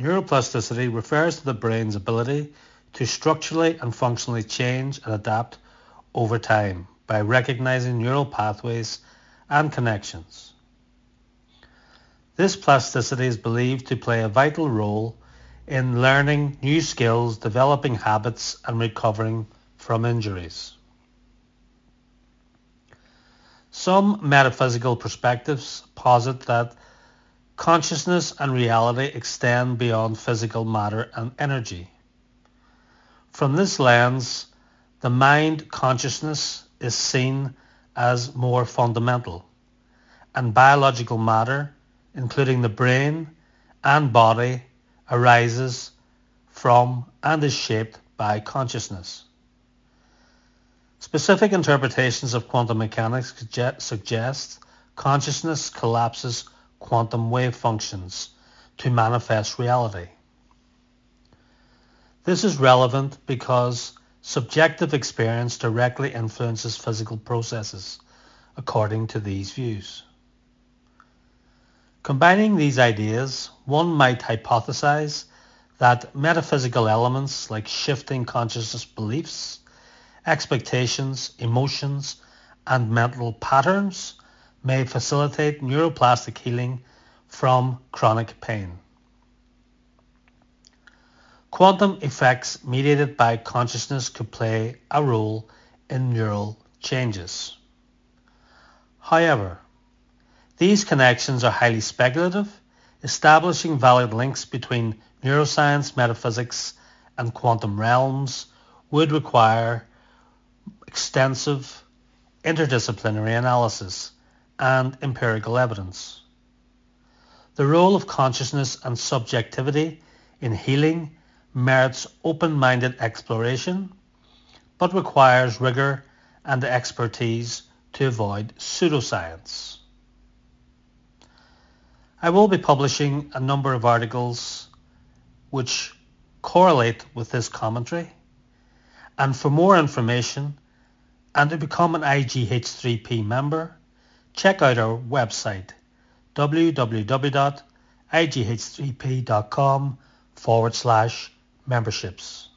Neuroplasticity refers to the brain's ability to structurally and functionally change and adapt over time by recognizing neural pathways and connections. This plasticity is believed to play a vital role in learning new skills, developing habits, and recovering from injuries. Some metaphysical perspectives posit that consciousness and reality extend beyond physical matter and energy. From this lens, the mind consciousness is seen as more fundamental, and biological matter, including the brain and body, arises from and is shaped by consciousness. Specific interpretations of quantum mechanics suggest consciousness collapses quantum wave functions to manifest reality. This is relevant because subjective experience directly influences physical processes, according to these views. Combining these ideas, one might hypothesize that metaphysical elements like shifting consciousness beliefs, expectations, emotions, and mental patterns may facilitate neuroplastic healing from chronic pain. Quantum effects mediated by consciousness could play a role in neural changes. However, these connections are highly speculative, establishing valid links between neuroscience, metaphysics, and quantum realms would require extensive interdisciplinary analysis and empirical evidence. The role of consciousness and subjectivity in healing merits open-minded exploration, but requires rigor and expertise to avoid pseudoscience. I will be publishing a number of articles which correlate with this commentary, and for more information and to become an IGH3P member, check out our website www.igh3p.com forward slash memberships.